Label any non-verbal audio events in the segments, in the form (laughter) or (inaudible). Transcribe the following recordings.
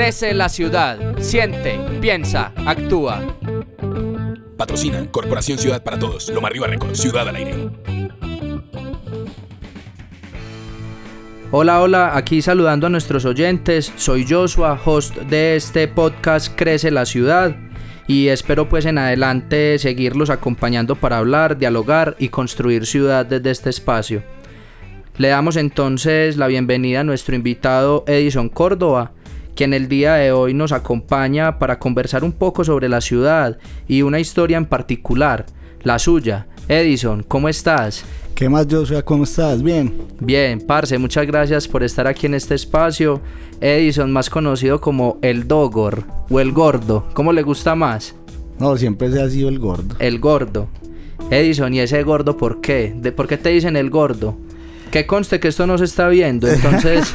Crece la ciudad. Siente, piensa, actúa. Patrocinan Corporación Ciudad para Todos. Loma Arriba Record. Ciudad al aire. Hola, hola, aquí saludando a nuestros oyentes. Soy Joshua, host de este podcast Crece la ciudad. Y espero pues en adelante seguirlos acompañando para hablar, dialogar y construir ciudad desde este espacio. Le damos entonces la bienvenida a nuestro invitado Edison Córdoba, quien el día de hoy nos acompaña para conversar un poco sobre la ciudad y una historia en particular, la suya. Edison, ¿cómo estás? ¿Qué más, Joshua? ¿Cómo estás? ¿Bien? Bien, Parce, muchas gracias por estar aquí en este espacio. Edison, más conocido como el Dogor o el Gordo, ¿cómo le gusta más? No, siempre se ha sido el gordo. El Gordo. Edison, ¿y ese gordo por qué? ¿De por qué te dicen el gordo? Que conste que esto no se está viendo, (laughs) entonces...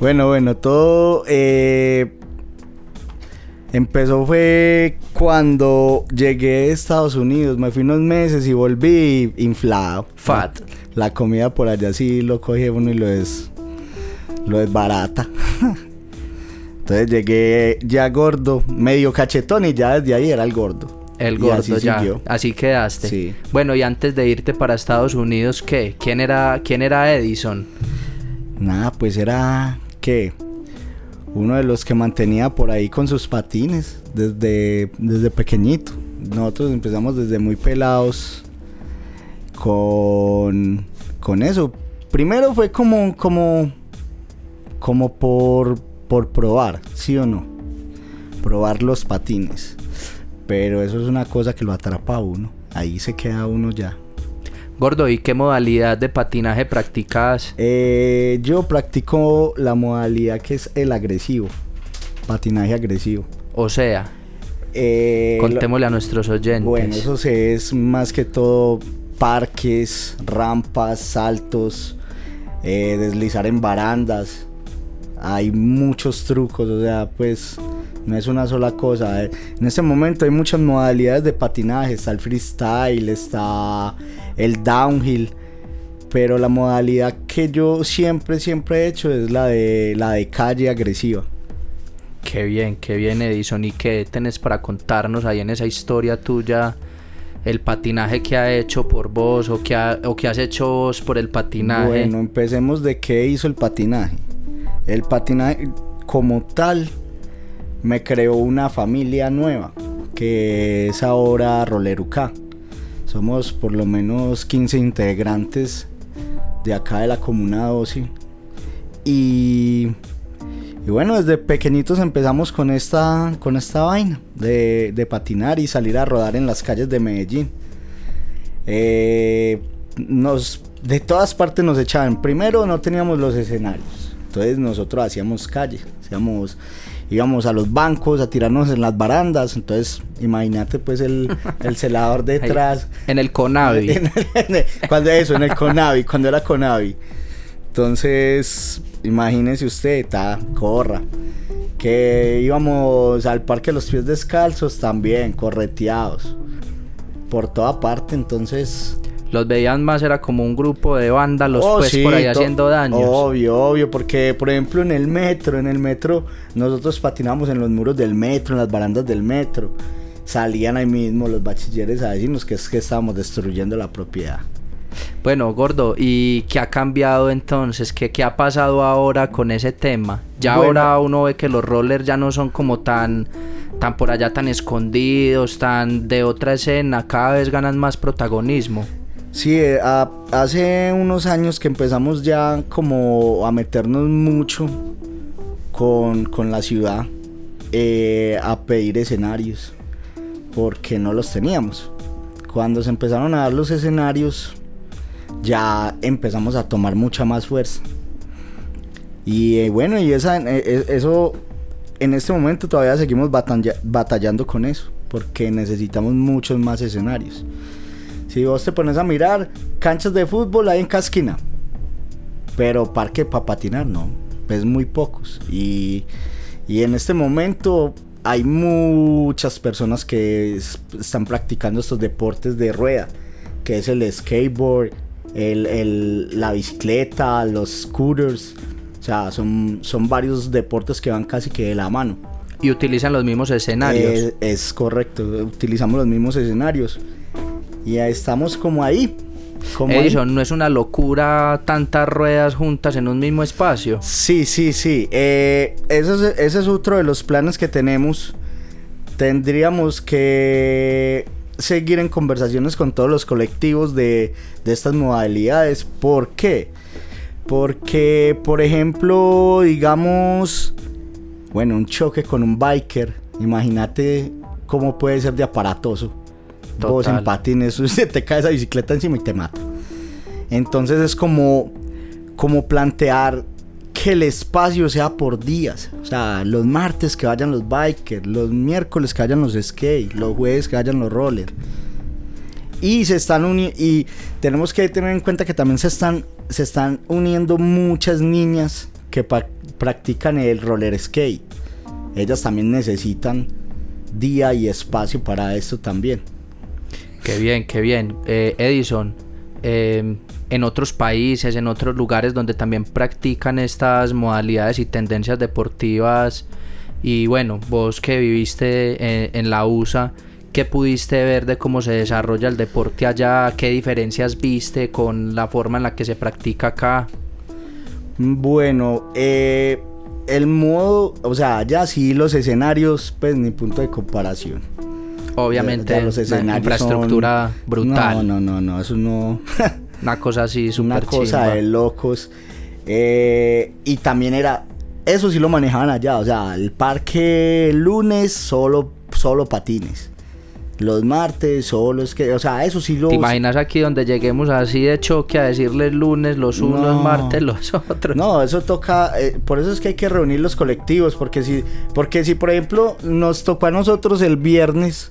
bueno, bueno, todo eh, empezó fue cuando llegué a Estados Unidos. Me fui unos meses y volví inflado. Fat. La comida por allá sí lo coge uno y lo es, lo es barata. Entonces llegué ya gordo, medio cachetón y ya desde ahí era el gordo. El Y gordo así ya. siguió. Así quedaste. Sí. Bueno, y antes de irte para Estados Unidos, ¿qué? ¿Quién era, quién era Edison? Nada, pues era que uno de los que mantenía por ahí con sus patines desde, desde pequeñito. Nosotros empezamos desde muy pelados con, con eso. Primero fue como, como, como por, por probar, ¿sí o no? Probar los patines. Pero eso es una cosa que lo atrapa a uno. Ahí se queda uno ya. Gordo, ¿y qué modalidad de patinaje practicas? Eh, yo practico la modalidad que es el agresivo, patinaje agresivo. O sea, Eh, contémosle a nuestros oyentes. bueno, eso se es más que todo parques, rampas, saltos, eh, deslizar en barandas. Hay muchos trucos, o sea, pues no es una sola cosa. eh. En este momento hay muchas modalidades de patinaje, está el freestyle, está el downhill. Pero la modalidad que yo siempre, siempre he hecho es la de la de calle agresiva. Qué bien, qué bien, Edison. ¿Y qué tenés para contarnos ahí en esa historia tuya? El patinaje que ha hecho por vos o que, ha- o que has hecho vos por el patinaje. Bueno, empecemos de qué hizo el patinaje. El patinaje como tal me creó una familia nueva, que es ahora Rolleruca. Somos por lo menos 15 integrantes de acá de la comuna 12. Y, bueno, desde pequeñitos empezamos con esta, con esta vaina de, de patinar y salir a rodar en las calles de Medellín. Eh, nos, de todas partes nos echaban. Primero no teníamos los escenarios. Entonces nosotros hacíamos calle. Hacíamos, íbamos a los bancos a tirarnos en las barandas. Entonces imagínate pues el, (laughs) el celador detrás. en el Conavi. (laughs) En el- cuando eso, en el Conavi, cuando era Conavi. Entonces, imagínese usted, ta, corra. Que íbamos al parque de los pies descalzos también, correteados. Por toda parte, entonces. Los veían más, era como un grupo de vándalos, Oh, pues sí, por ahí haciendo daños. Obvio, obvio, porque por ejemplo en el metro, en el metro, nosotros patinamos en los muros del metro, en las barandas del metro. Salían ahí mismo los bachilleres a decirnos que es que estábamos destruyendo la propiedad. Bueno, gordo, ¿y qué ha cambiado entonces? ¿Qué, qué ha pasado ahora con ese tema? Ya Bueno. ahora uno ve que los rollers ya no son como tan, tan por allá, tan escondidos, tan de otra escena, cada vez ganan más protagonismo. Sí, eh, hace unos años que empezamos ya como a meternos mucho con, con la ciudad, eh, a pedir escenarios, porque no los teníamos. Cuando se empezaron a dar los escenarios, ya empezamos a tomar mucha más fuerza. Y eh, bueno, y esa, eso, en este momento todavía seguimos batalla- batallando con eso, porque necesitamos muchos más escenarios. Si vos te pones a mirar, canchas de fútbol hay en cada esquina. Pero parque para patinar no. Ves muy pocos. Y, y en este momento hay muchas personas que es- están practicando estos deportes de rueda. Que es el skateboard, el, el- la bicicleta, los scooters. O sea, son, son varios deportes que van casi que de la mano. Y utilizan los mismos escenarios. Eh, es correcto, utilizamos los mismos escenarios. Y ahí estamos como ahí. Como ahí. ¿no es una locura tantas ruedas juntas en un mismo espacio? Sí, sí, sí. Eh, ese, es, ese es otro de los planes que tenemos. Tendríamos que seguir en conversaciones con todos los colectivos de, de estas modalidades. ¿Por qué? Porque, por ejemplo, digamos, bueno, un choque con un biker, imagínate cómo puede ser de aparatoso. Vos en patines, (laughs) se te cae esa bicicleta encima y te mata. Entonces es como, como plantear que el espacio sea por días. O sea, los martes que vayan los bikers, los miércoles que vayan los skate, los jueves que vayan los rollers. Y se están. Y tenemos que tener en cuenta que también se están, se están uniendo muchas niñas que practican el roller skate. Ellas también necesitan día y espacio para esto también. Qué bien, qué bien. Eh, Edison, eh, en otros países, en otros lugares donde también practican estas modalidades y tendencias deportivas, y bueno, vos que viviste en, la USA, ¿qué pudiste ver de cómo se desarrolla el deporte allá? ¿Qué diferencias viste con la forma en la que se practica acá? Bueno, eh, el modo, o sea, ya sí los escenarios, pues ni punto de comparación. Obviamente, la infraestructura son... brutal. No, no, no, no, eso no. (laughs) Una cosa así, Una cosa de locos. Eh, y también era, eso sí lo manejaban allá, o sea, el parque lunes solo, solo patines. Los martes solo es que, o sea, eso sí lo... ¿Te imaginas aquí donde lleguemos así de choque a decirles lunes los unos, No. martes los otros? No, eso toca, eh, por eso es que hay que reunir los colectivos, porque si, porque si por ejemplo nos tocó a nosotros el viernes,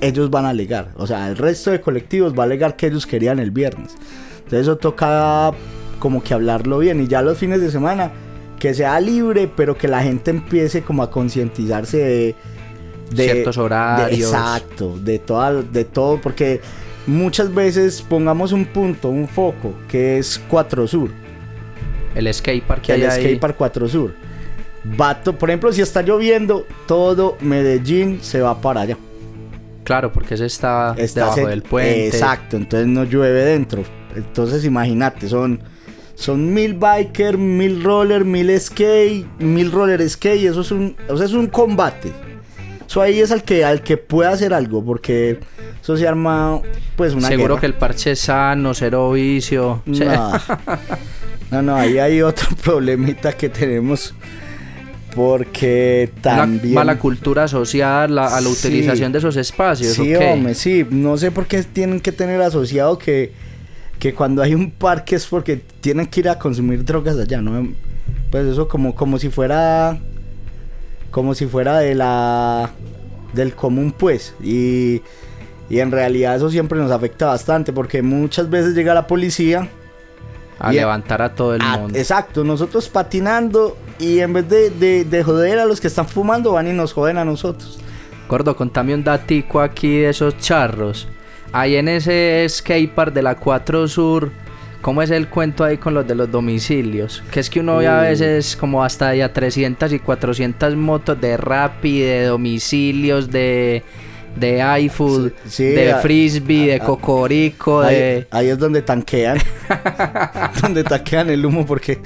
ellos van a alegar, o sea, el resto de colectivos va a alegar que ellos querían el viernes. Entonces eso toca como que hablarlo bien y ya los fines de semana que sea libre, pero que la gente empiece como a concientizarse de, de Ciertos horarios. de- exacto, de toda, de todo, porque muchas veces pongamos un punto, un foco, que es 4 Sur. El skatepark que el hay skatepark 4 Sur. Va to- por ejemplo, si está lloviendo, todo Medellín se va para allá. Claro, porque ese está, Está debajo del puente. Exacto, entonces no llueve dentro. Entonces imagínate, son, son mil biker, mil roller, mil skate, mil roller skate. Eso es un, o sea, es un combate. Eso ahí es al que, al que puede hacer algo, porque eso se arma pues una Seguro guerra. que el parche es sano, cero vicio. No. (laughs) no, no, ahí hay otro (laughs) problemita que tenemos. Porque también. mala cultura asociada a la, a la Sí. utilización de esos espacios. Sí, ¿o qué? hombre, sí. No sé por qué tienen que tener asociado que, que cuando hay un parque es porque tienen que ir a consumir drogas allá, ¿no? Pues eso como, como si fuera. Como si fuera de la. del común, pues. Y. Y en realidad eso siempre nos afecta bastante porque muchas veces llega la policía. A levantar a todo el Ah, mundo. exacto, nosotros patinando y en vez de, de- de joder a los que están fumando van y nos joden a nosotros. Gordo, contame un datico aquí de esos charros. Ahí en ese skatepark de la 4 Sur, ¿cómo es el cuento ahí con los de los domicilios? Que es que uno ve a veces como hasta ya 300 y 400 motos de Rappi, de domicilios, de, de iFood, Sí, sí, de a- Frisbee, de Cocorico, Ahí, de... ahí es donde tanquean. (laughs) donde tanquean el humo porque...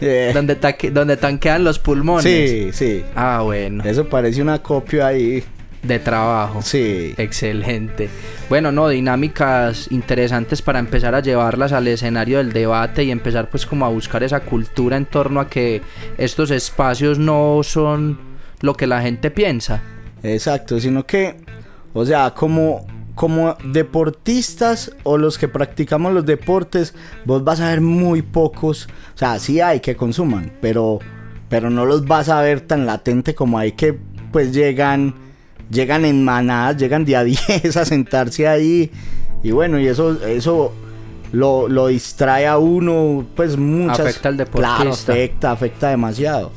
eh, Donde, taque- donde tanquean los pulmones. sí, sí. Ah, bueno. Eso parece una copia ahí. De trabajo. Sí. Excelente. Bueno, no, dinámicas interesantes para empezar a llevarlas al escenario del debate y empezar pues como a buscar esa cultura en torno a que estos espacios no son lo que la gente piensa. Exacto, sino que, o sea, como, como deportistas o los que practicamos los deportes, vos vas a ver muy pocos, o sea, sí hay que consuman, pero, pero no los vas a ver tan latente como hay que, pues llegan, llegan en manadas, llegan de a (laughs) 10 a sentarse ahí, y bueno, y eso, eso lo, lo distrae a uno, pues muchas... Afecta al deportista. Claro, afecta, afecta demasiado.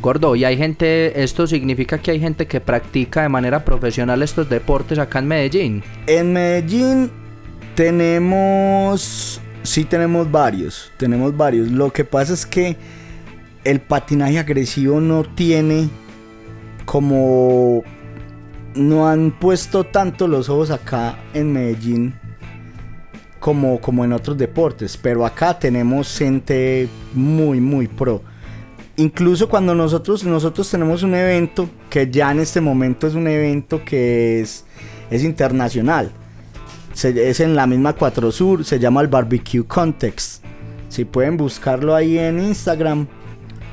Gordo, y hay gente, esto significa que hay gente que practica de manera profesional estos deportes acá en Medellín. En Medellín tenemos, sí tenemos varios, tenemos varios. Lo que pasa es que el patinaje agresivo no tiene como no han puesto tanto los ojos acá en Medellín como, como en otros deportes, pero acá tenemos gente muy, muy pro. Incluso cuando nosotros, nosotros tenemos un evento, que ya en este momento es un evento que es, es internacional, se- es en la misma 4 Sur, se llama el Barbecue Context. Si pueden buscarlo ahí en Instagram,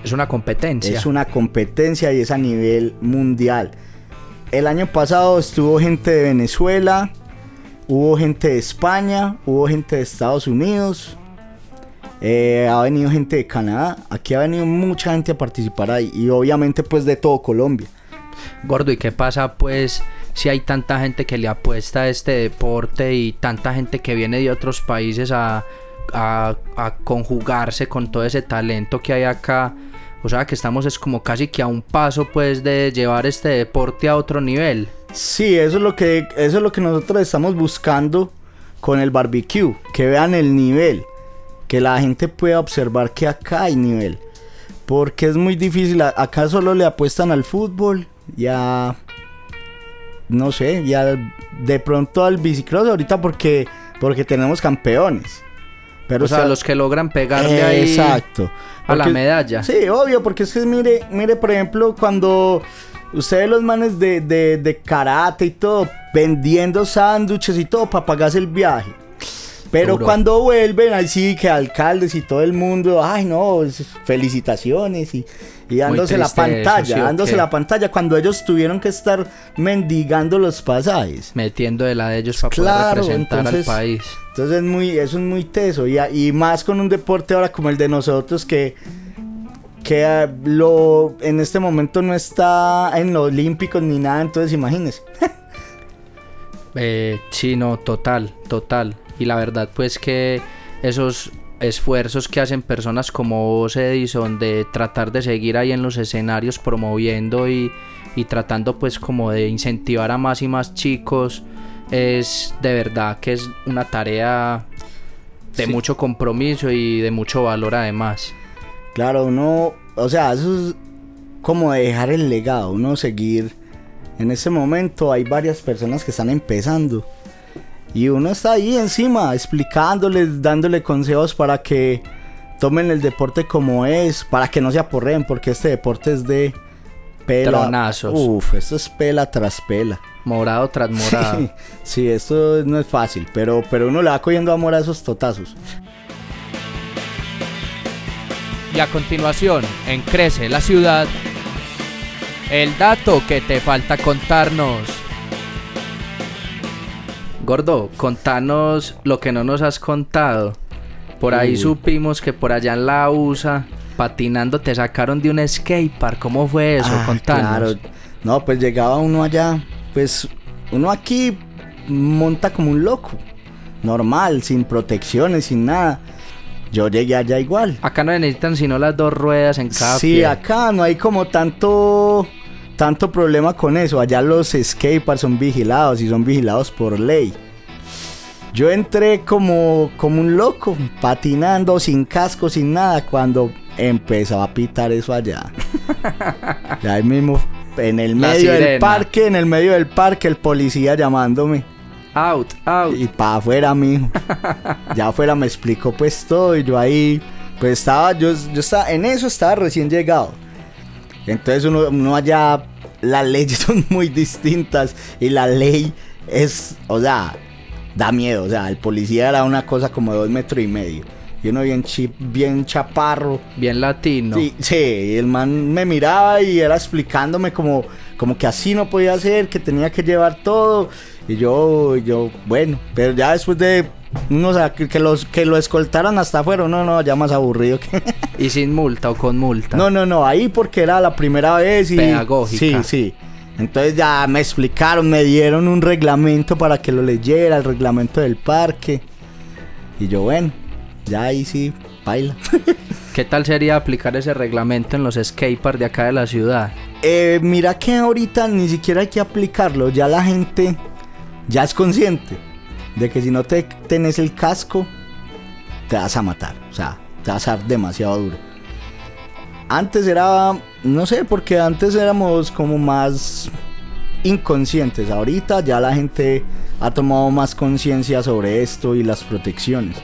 Es una competencia. es una competencia y es a nivel mundial. El año pasado estuvo gente de Venezuela, hubo gente de España, hubo gente de Estados Unidos, eh, ha venido gente de Canadá. Aquí ha venido mucha gente a participar ahí y obviamente pues de todo Colombia. Gordo, ¿y qué pasa pues si hay tanta gente que le apuesta a este deporte y tanta gente que viene de otros países a, a- a conjugarse con todo ese talento que hay acá? O sea que estamos es como casi que a un paso pues de llevar este deporte a otro nivel. Sí, eso es lo que eso es lo que nosotros estamos buscando con el barbecue, que vean el nivel, que la gente pueda observar que acá hay nivel. Porque es muy difícil, acá solo le apuestan al fútbol y a no sé, y al- de pronto al bicicross ahorita porque porque tenemos campeones. Pero o sea, los que logran pegarle ahí Exacto. a la medalla. Sí, obvio, porque es que mire, mire, por ejemplo, cuando ustedes los manes de, de, de karate y todo, vendiendo sándwiches y todo para pagarse el viaje. Pero Duro. cuando vuelven, ahí sí que alcaldes y todo el mundo, ay no, es- felicitaciones y, y dándose la eso, pantalla, ¿sí o dándose la pantalla cuando ellos tuvieron que estar mendigando los pasajes. Metiendo de la de ellos para Claro, poder representar entonces- al país. Entonces es muy, eso es muy teso. Y, y más con un deporte ahora como el de nosotros que, que ah, lo, en este momento no está en los olímpicos ni nada. Entonces imagínense. (laughs) Eh, sí, no, total, total. Y la verdad, pues que esos esfuerzos que hacen personas como vos, Edison, de tratar de seguir ahí en los escenarios promoviendo y, y tratando pues como de incentivar a más y más chicos, es de verdad que es una tarea de Sí. mucho compromiso y de mucho valor además. Claro, uno, o sea, eso es como dejar el legado, uno seguir. En ese momento hay varias personas que están empezando. Y uno está ahí encima, explicándoles, dándole consejos para que tomen el deporte como es, para que no se aporreen, porque este deporte es de pela. Tronazos. Uf, esto es pela tras pela. Morado tras morado. (laughs) Sí, sí, esto no es fácil, pero, pero uno le va cogiendo amor a esos totazos. Y a continuación, en Crece la ciudad, el dato que te falta contarnos. Gordo, contanos lo que no nos has contado. Por ahí supimos que por allá en la USA, patinando, te sacaron de un skatepark. ¿Cómo fue eso? Ah, contanos. Claro. No, pues llegaba uno allá, pues uno aquí monta como un loco. Normal, sin protecciones, sin nada. Yo llegué allá igual. Acá no necesitan sino las dos ruedas en cada Sí, pie. acá no hay como tanto tanto problema con eso. Allá los skateparks son vigilados y son vigilados por ley. Yo entré como, como un loco, patinando, sin casco, sin nada, cuando empezaba a pitar eso allá. (laughs) Y ahí mismo, en el medio del parque, en el medio del parque, el policía llamándome. Out, out. Y para afuera, mijo. ya afuera me explicó pues todo y yo ahí, pues estaba, yo, yo estaba, en eso estaba recién llegado. Entonces uno, uno allá, las leyes (laughs) son muy distintas y la ley es, o sea, da miedo. O sea, el policía era una cosa como de dos metros y medio. Y uno bien, chi- bien chaparro. Bien latino. Sí, sí, y el man me miraba y era explicándome como, como que así no podía hacer, que tenía que llevar todo. Y yo, yo, bueno, pero ya después de unos a- que, que los que lo escoltaran hasta afuera, no, no, ya más aburrido que. (laughs) Y sin multa o con multa. No, no, no, ahí porque era la primera vez y. Pedagógica. Sí, sí. Entonces ya me explicaron, me dieron un reglamento para que lo leyera, el reglamento del parque. Y yo, bueno, ya ahí sí, baila. (laughs) ¿Qué tal sería aplicar ese reglamento en los skateparks de acá de la ciudad? Eh, mira que ahorita ni siquiera hay que aplicarlo, ya la gente ya es consciente de que si no te tenés el casco, te vas a matar, o sea, te vas a dar demasiado duro. Antes era, no sé, porque antes éramos como más inconscientes. Ahorita ya la gente ha tomado más conciencia sobre esto y las protecciones.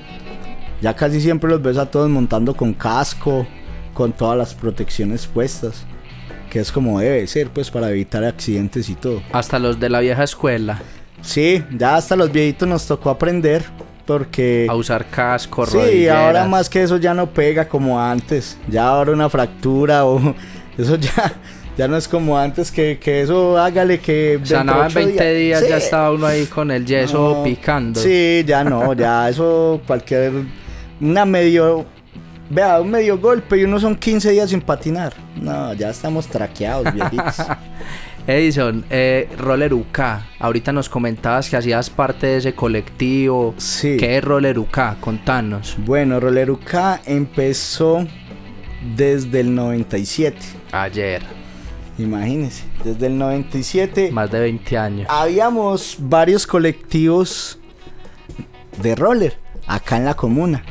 Ya casi siempre los ves a todos montando con casco, con todas las protecciones puestas. Que es como debe ser, pues para evitar accidentes y todo. Hasta los de la vieja escuela. Sí, ya hasta los viejitos nos tocó aprender. Porque. A usar casco, Sí, ahora más que eso ya no pega como antes. Ya ahora una fractura o. (laughs) Eso ya. Ya no es como antes que, que eso hágale que. Sanaba en ocho 20 días, Sí. ya estaba uno ahí con el yeso No, picando. Sí, ya no, ya eso cualquier. Una medio. Vea, un medio golpe y uno son 15 días sin patinar. No, ya estamos traqueados, viejitos. (laughs) Edison, eh, Roller UK, ahorita nos comentabas que hacías parte de ese colectivo. Sí. ¿Qué es Roller UK? Contanos. Bueno, Roleruca empezó desde el 97. Ayer, Imagínense, desde el 97 más de 20 años. habíamos varios colectivos de roller acá en la comuna.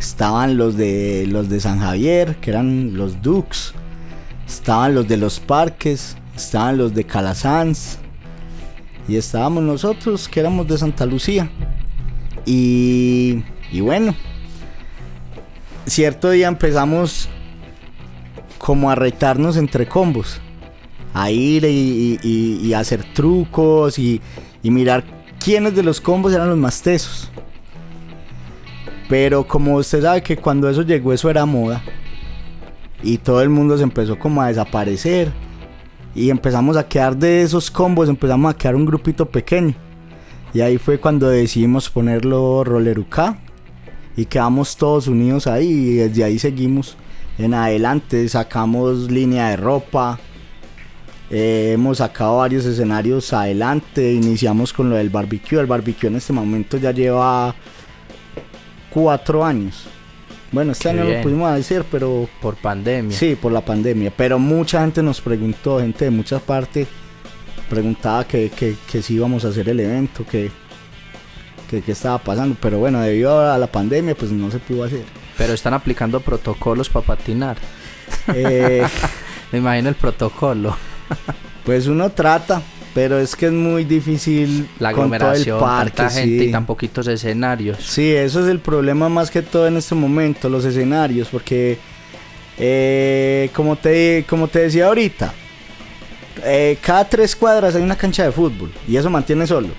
Estaban los de los de San Javier, que eran los Dukes. Estaban los de los parques, estaban los de Calasanz. Y estábamos nosotros, que éramos de Santa Lucía. Y, y bueno, cierto día empezamos como a retarnos entre combos. A ir y, y- hacer trucos y, y mirar quiénes de los combos eran los más tesos. Pero como usted sabe que cuando eso llegó eso era moda. Y todo el mundo se empezó como a desaparecer. Y empezamos a quedar de esos combos, empezamos a quedar un grupito pequeño. Y ahí fue cuando decidimos ponerlo Rolleruca. Y quedamos todos unidos ahí y desde ahí seguimos en adelante. Sacamos línea de ropa. eh, hemos sacado varios escenarios adelante. Iniciamos con lo del barbecue. El barbecue en este momento ya lleva cuatro años. Bueno, este Qué año bien. lo pudimos hacer, pero Por pandemia. Sí, por la pandemia. Pero mucha gente nos preguntó, gente de muchas partes, preguntaba que, que, que si íbamos a hacer el evento, que, que, que estaba pasando. Pero bueno, debido a la pandemia, pues no se pudo hacer. Pero están aplicando protocolos para patinar. Eh, (laughs) Me imagino el protocolo. pues uno trata, pero es que es muy difícil La con todo el aglomeración, parque. tanta gente sí. y tan poquitos escenarios. Sí, eso es el problema más que todo en este momento, los escenarios, porque eh, como, te, como te decía ahorita, eh, cada tres cuadras hay una cancha de fútbol y eso mantiene solo.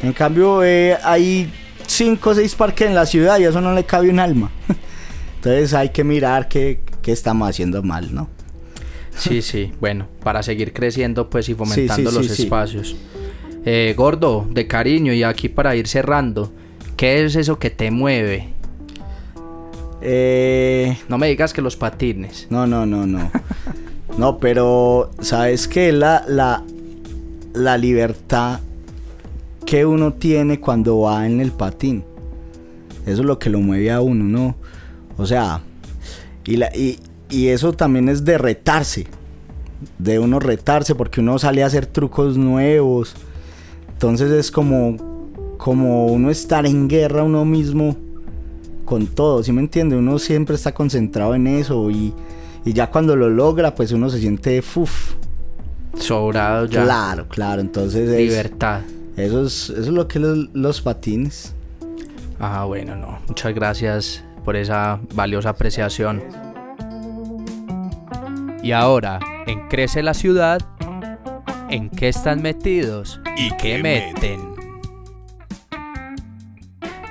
En cambio, eh, hay cinco o seis parques en la ciudad y eso no le cabe un alma. (laughs) Entonces hay que mirar qué, qué estamos haciendo mal, ¿no? Sí, sí, bueno, para seguir creciendo pues y fomentando sí, los sí. espacios. Eh, gordo, de cariño y aquí para ir cerrando, ¿qué es eso que te mueve? Eh, No me digas que los patines. No, no, no, no. No, pero ¿sabes qué? La, la, la libertad que uno tiene cuando va en el patín. Eso es lo que lo mueve a uno, ¿no? O sea, y, la, y, y eso también es de retarse. De uno retarse porque uno sale a hacer trucos nuevos. Entonces es como, como uno estar en guerra uno mismo con todo, ¿sí me entiende? Uno siempre está concentrado en eso y, y ya cuando lo logra, pues uno se siente uf, Sobrado ya. claro, claro. Entonces es- Libertad. eso es eso es lo que los, los patines. Ah, bueno, no. Muchas gracias por esa valiosa apreciación. Y ahora, en Crece la Ciudad, ¿en qué están metidos? ¿Y qué meten?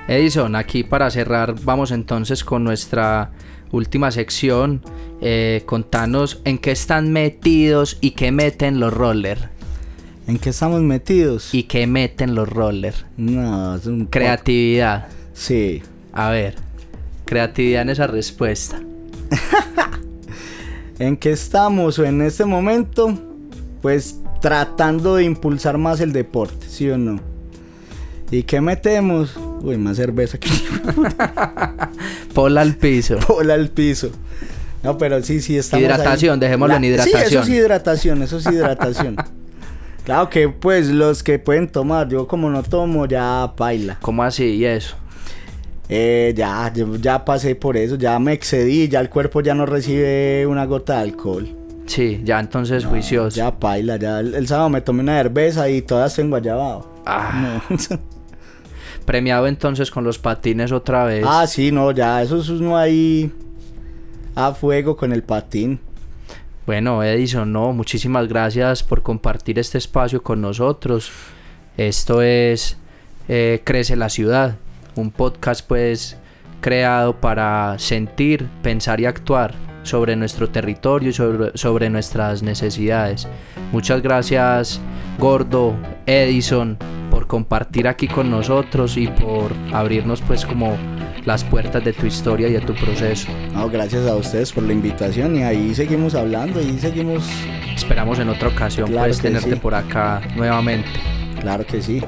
Edison, aquí para cerrar, vamos entonces con nuestra última sección. Eh, contanos en qué están metidos y qué meten los roller. ¿En qué estamos metidos? Y qué meten los roller. no, es un Creatividad. Sí. A ver, creatividad en esa respuesta. (laughs) ¿En qué estamos en este momento? Pues tratando de impulsar más el deporte, ¿sí o no? ¿Y qué metemos? Uy, más cerveza que (laughs) Pola al piso. bola al piso. No, pero sí, sí, estamos ahí. Hidratación, dejémoslo en Sí, hidratación. eso es hidratación, eso es hidratación. claro que pues los que pueden tomar, yo como no tomo ya baila. ¿Cómo así? ¿Y eso? Eh, ya, yo ya pasé por eso, ya me excedí, ya el cuerpo ya no recibe una gota de alcohol. Sí, ya entonces No, juicioso. Ya paila, ya el, el sábado me tomé una cerveza y todas tengo guayabado. Ah, No. (laughs) premiado entonces con los patines otra vez. ah, sí, no, ya, eso es uno ahí a fuego con el patín. Bueno, Edison, no, muchísimas gracias por compartir este espacio con nosotros. Esto es eh, Crece la Ciudad, un podcast pues creado para sentir, pensar y actuar sobre nuestro territorio y sobre, sobre nuestras necesidades. Muchas gracias, Gordo, Edison, por compartir aquí con nosotros y por abrirnos pues como las puertas de tu historia y de tu proceso. No, gracias a ustedes por la invitación y ahí seguimos hablando y seguimos, Esperamos en otra ocasión Claro pues tenerte sí. por acá nuevamente. claro que sí.